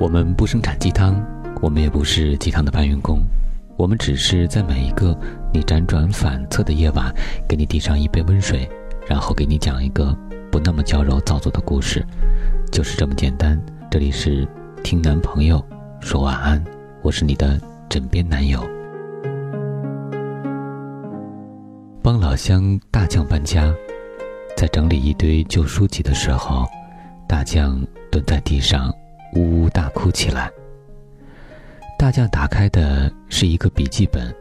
我们不生产鸡汤，我们也不是鸡汤的搬运工，我们只是在每一个你辗转反侧的夜晚，给你递上一杯温水，然后给你讲一个不那么矫揉造作的故事，就是这么简单。这里是听男朋友说晚安，我是你的枕边男友。帮老乡大酱搬家，在整理一堆旧书籍的时候，大酱蹲在地上。呜呜大哭起来。大将打开的是一个笔记本，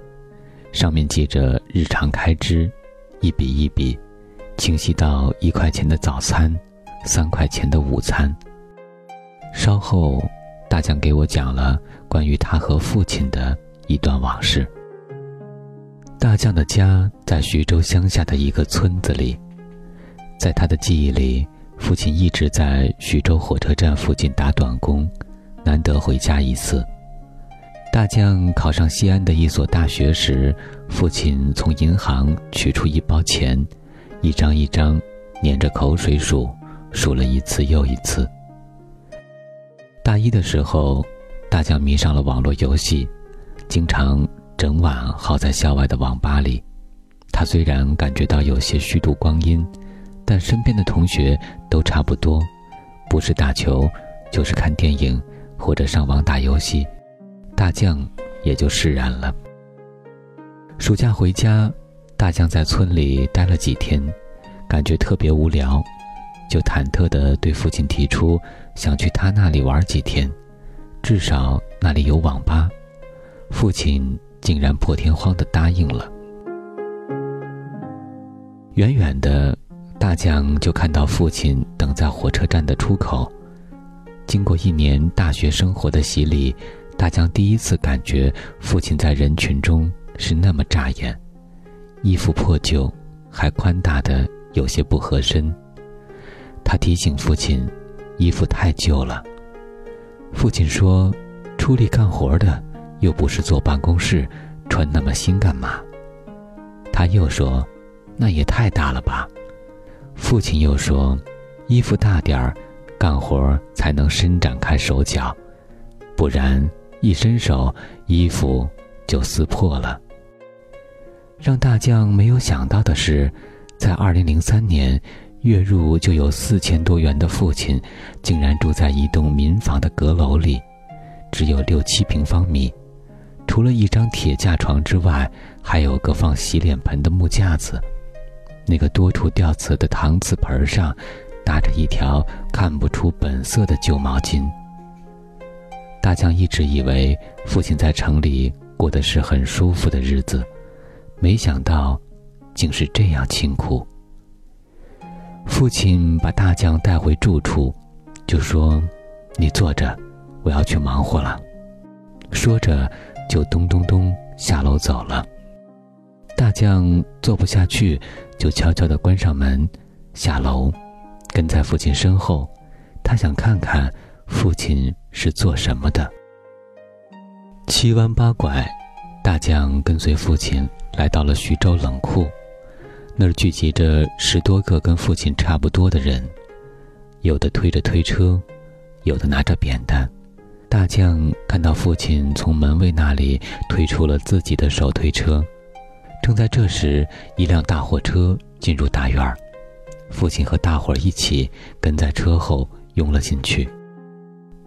上面记着日常开支，一笔一笔，清晰到一块钱的早餐，三块钱的午餐。稍后，大将给我讲了关于他和父亲的一段往事。大将的家在徐州乡下的一个村子里，在他的记忆里。父亲一直在徐州火车站附近打短工，难得回家一次。大将考上西安的一所大学时，父亲从银行取出一包钱，一张一张，粘着口水数，数了一次又一次。大一的时候，大将迷上了网络游戏，经常整晚耗在校外的网吧里。他虽然感觉到有些虚度光阴。但身边的同学都差不多，不是打球，就是看电影，或者上网打游戏，大将也就释然了。暑假回家，大将在村里待了几天，感觉特别无聊，就忐忑地对父亲提出想去他那里玩几天，至少那里有网吧。父亲竟然破天荒地答应了。远远的。大将就看到父亲等在火车站的出口。经过一年大学生活的洗礼，大将第一次感觉父亲在人群中是那么扎眼。衣服破旧，还宽大的有些不合身。他提醒父亲，衣服太旧了。父亲说：“出力干活的，又不是坐办公室，穿那么新干嘛？”他又说：“那也太大了吧。”父亲又说：“衣服大点儿，干活才能伸展开手脚，不然一伸手，衣服就撕破了。”让大将没有想到的是，在二零零三年，月入就有四千多元的父亲，竟然住在一栋民房的阁楼里，只有六七平方米，除了一张铁架床之外，还有个放洗脸盆的木架子。那个多处掉瓷的搪瓷盆上，搭着一条看不出本色的旧毛巾。大将一直以为父亲在城里过的是很舒服的日子，没想到，竟是这样清苦。父亲把大将带回住处，就说：“你坐着，我要去忙活了。”说着，就咚咚咚下楼走了。大将坐不下去。就悄悄地关上门，下楼，跟在父亲身后。他想看看父亲是做什么的。七弯八拐，大将跟随父亲来到了徐州冷库，那儿聚集着十多个跟父亲差不多的人，有的推着推车，有的拿着扁担。大将看到父亲从门卫那里推出了自己的手推车。正在这时，一辆大货车进入大院儿，父亲和大伙儿一起跟在车后拥了进去。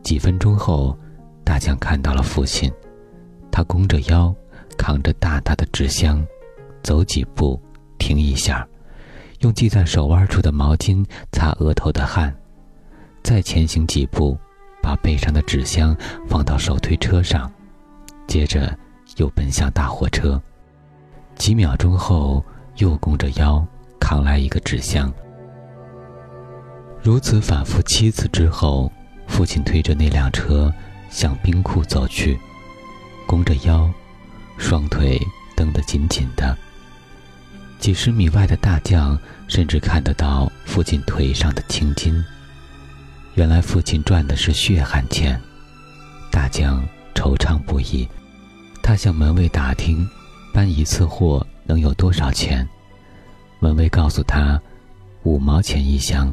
几分钟后，大将看到了父亲，他弓着腰，扛着大大的纸箱，走几步停一下，用系在手腕处的毛巾擦额头的汗，再前行几步，把背上的纸箱放到手推车上，接着又奔向大货车。几秒钟后，又弓着腰扛来一个纸箱。如此反复七次之后，父亲推着那辆车向冰库走去，弓着腰，双腿蹬得紧紧的。几十米外的大将甚至看得到父亲腿上的青筋。原来父亲赚的是血汗钱，大将惆怅不已。他向门卫打听。搬一次货能有多少钱？门卫告诉他，五毛钱一箱。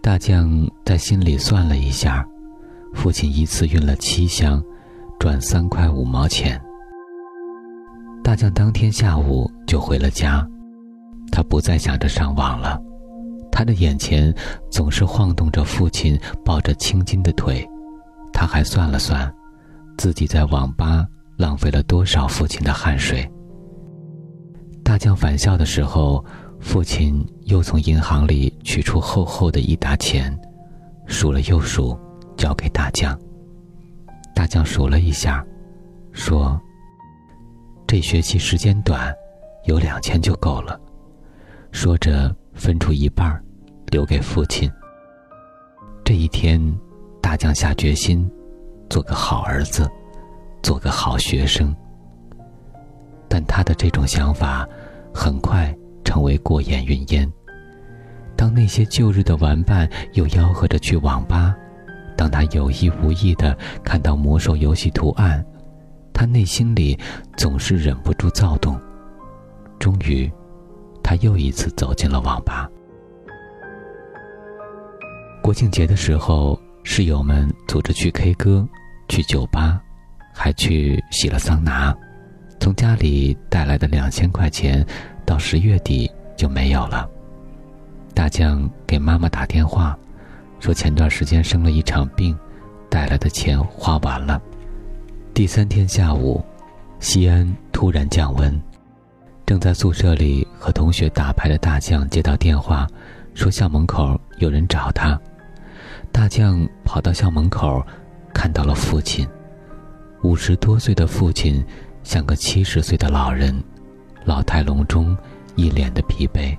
大将在心里算了一下，父亲一次运了七箱，赚三块五毛钱。大将当天下午就回了家，他不再想着上网了，他的眼前总是晃动着父亲抱着青筋的腿，他还算了算，自己在网吧浪费了多少父亲的汗水。大将返校的时候，父亲又从银行里取出厚厚的一沓钱，数了又数，交给大将。大将数了一下，说：“这学期时间短，有两千就够了。”说着，分出一半，留给父亲。这一天，大将下决心，做个好儿子，做个好学生。但他的这种想法。很快成为过眼云烟。当那些旧日的玩伴又吆喝着去网吧，当他有意无意的看到魔兽游戏图案，他内心里总是忍不住躁动。终于，他又一次走进了网吧。国庆节的时候，室友们组织去 K 歌，去酒吧，还去洗了桑拿。从家里带来的两千块钱，到十月底就没有了。大将给妈妈打电话，说前段时间生了一场病，带来的钱花完了。第三天下午，西安突然降温，正在宿舍里和同学打牌的大将接到电话，说校门口有人找他。大将跑到校门口，看到了父亲，五十多岁的父亲。像个七十岁的老人，老态龙钟，一脸的疲惫，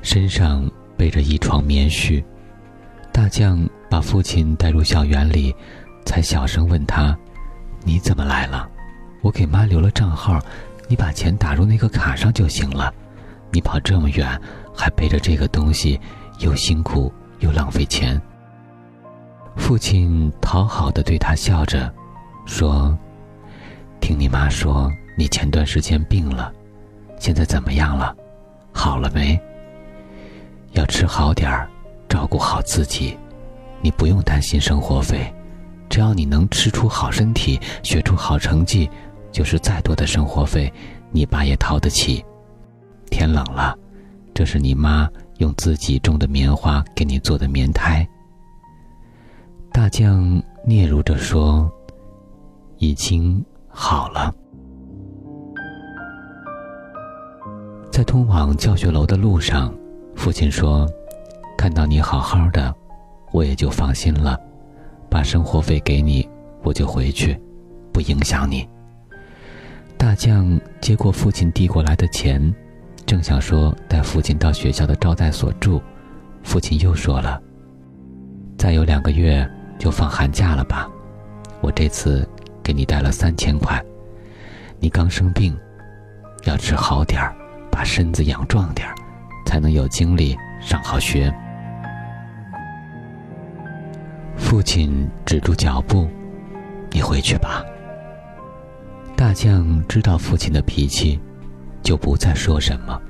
身上背着一床棉絮。大将把父亲带入校园里，才小声问他：“你怎么来了？我给妈留了账号，你把钱打入那个卡上就行了。你跑这么远，还背着这个东西，又辛苦又浪费钱。”父亲讨好的对他笑着，说。听你妈说，你前段时间病了，现在怎么样了？好了没？要吃好点儿，照顾好自己。你不用担心生活费，只要你能吃出好身体，学出好成绩，就是再多的生活费，你爸也掏得起。天冷了，这是你妈用自己种的棉花给你做的棉胎。大将嗫嚅着说：“已经。”好了，在通往教学楼的路上，父亲说：“看到你好好的，我也就放心了。把生活费给你，我就回去，不影响你。”大将接过父亲递过来的钱，正想说带父亲到学校的招待所住，父亲又说了：“再有两个月就放寒假了吧？我这次。”给你带了三千块，你刚生病，要吃好点儿，把身子养壮点儿，才能有精力上好学。父亲止住脚步，你回去吧。大将知道父亲的脾气，就不再说什么。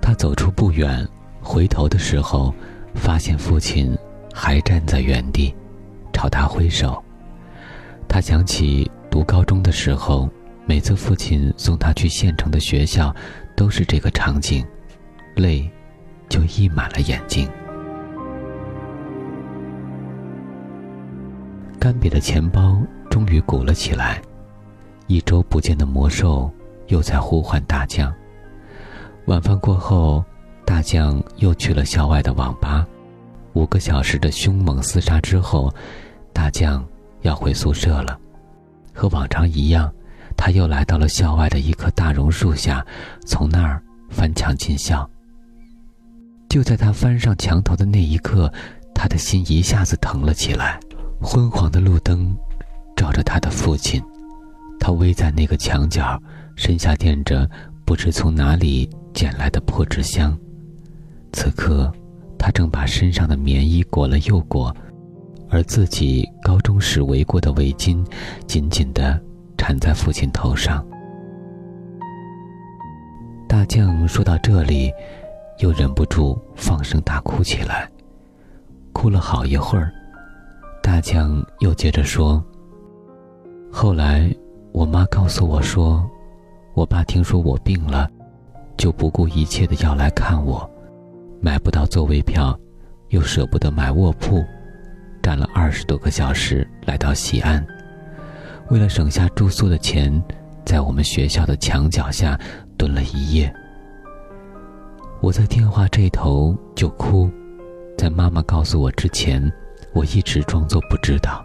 他走出不远，回头的时候，发现父亲还站在原地，朝他挥手。他想起读高中的时候，每次父亲送他去县城的学校，都是这个场景，泪就溢满了眼睛。干瘪的钱包终于鼓了起来，一周不见的魔兽又在呼唤大将。晚饭过后，大将又去了校外的网吧，五个小时的凶猛厮杀之后，大将。要回宿舍了，和往常一样，他又来到了校外的一棵大榕树下，从那儿翻墙进校。就在他翻上墙头的那一刻，他的心一下子疼了起来。昏黄的路灯照着他的父亲，他偎在那个墙角，身下垫着不知从哪里捡来的破纸箱。此刻，他正把身上的棉衣裹了又裹。而自己高中时围过的围巾，紧紧地缠在父亲头上。大将说到这里，又忍不住放声大哭起来，哭了好一会儿。大将又接着说：“后来，我妈告诉我说，我爸听说我病了，就不顾一切的要来看我，买不到座位票，又舍不得买卧铺，站了二十多个小时来到西安，为了省下住宿的钱，在我们学校的墙角下蹲了一夜。我在电话这头就哭，在妈妈告诉我之前。”我一直装作不知道，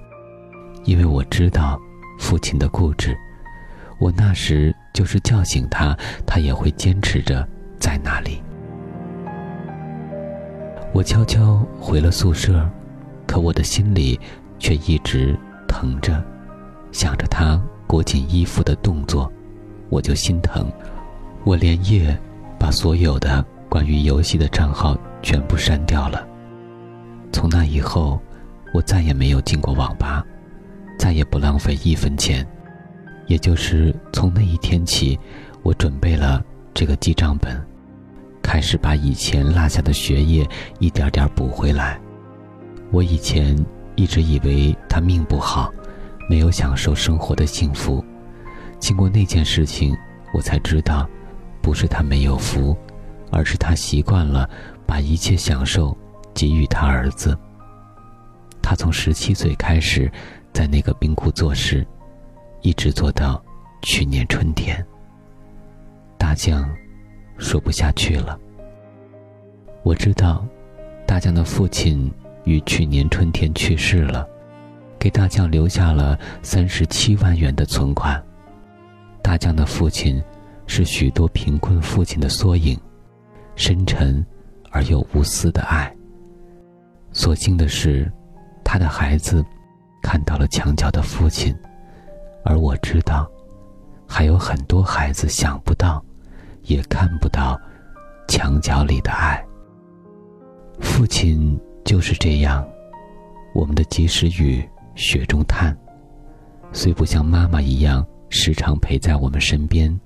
因为我知道父亲的固执。我那时就是叫醒他，他也会坚持着在那里。我悄悄回了宿舍，可我的心里却一直疼着，想着他裹紧衣服的动作，我就心疼。我连夜把所有的关于游戏的账号全部删掉了。从那以后。我再也没有进过网吧，再也不浪费一分钱。也就是从那一天起，我准备了这个记账本，开始把以前落下的学业一点点补回来。我以前一直以为他命不好，没有享受生活的幸福。经过那件事情，我才知道，不是他没有福，而是他习惯了把一切享受给予他儿子。他从十七岁开始，在那个冰库做事，一直做到去年春天。大将说不下去了。我知道，大将的父亲于去年春天去世了，给大将留下了三十七万元的存款。大将的父亲是许多贫困父亲的缩影，深沉而又无私的爱。所幸的是。他的孩子看到了墙角的父亲，而我知道，还有很多孩子想不到，也看不到墙角里的爱。父亲就是这样，我们的及时雨、雪中炭，虽不像妈妈一样时常陪在我们身边，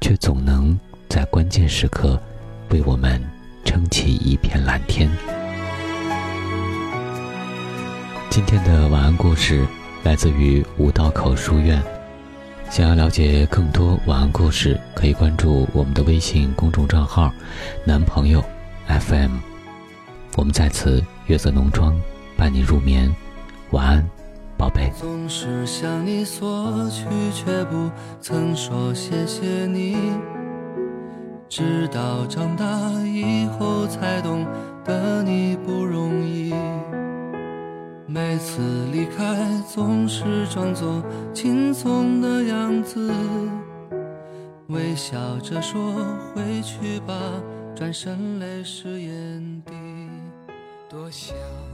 却总能在关键时刻为我们撑起一片蓝天。今天的晚安故事来自于五道口书院。想要了解更多晚安故事，可以关注我们的微信公众账号“男朋友 FM”。我们在此月色浓妆伴你入眠，晚安，宝贝。总是向你索取，却不曾说谢谢你。直到长大以后，才懂得你不容易。每次离开，总是装作轻松的样子，微笑着说回去吧，转身泪湿眼底，多想。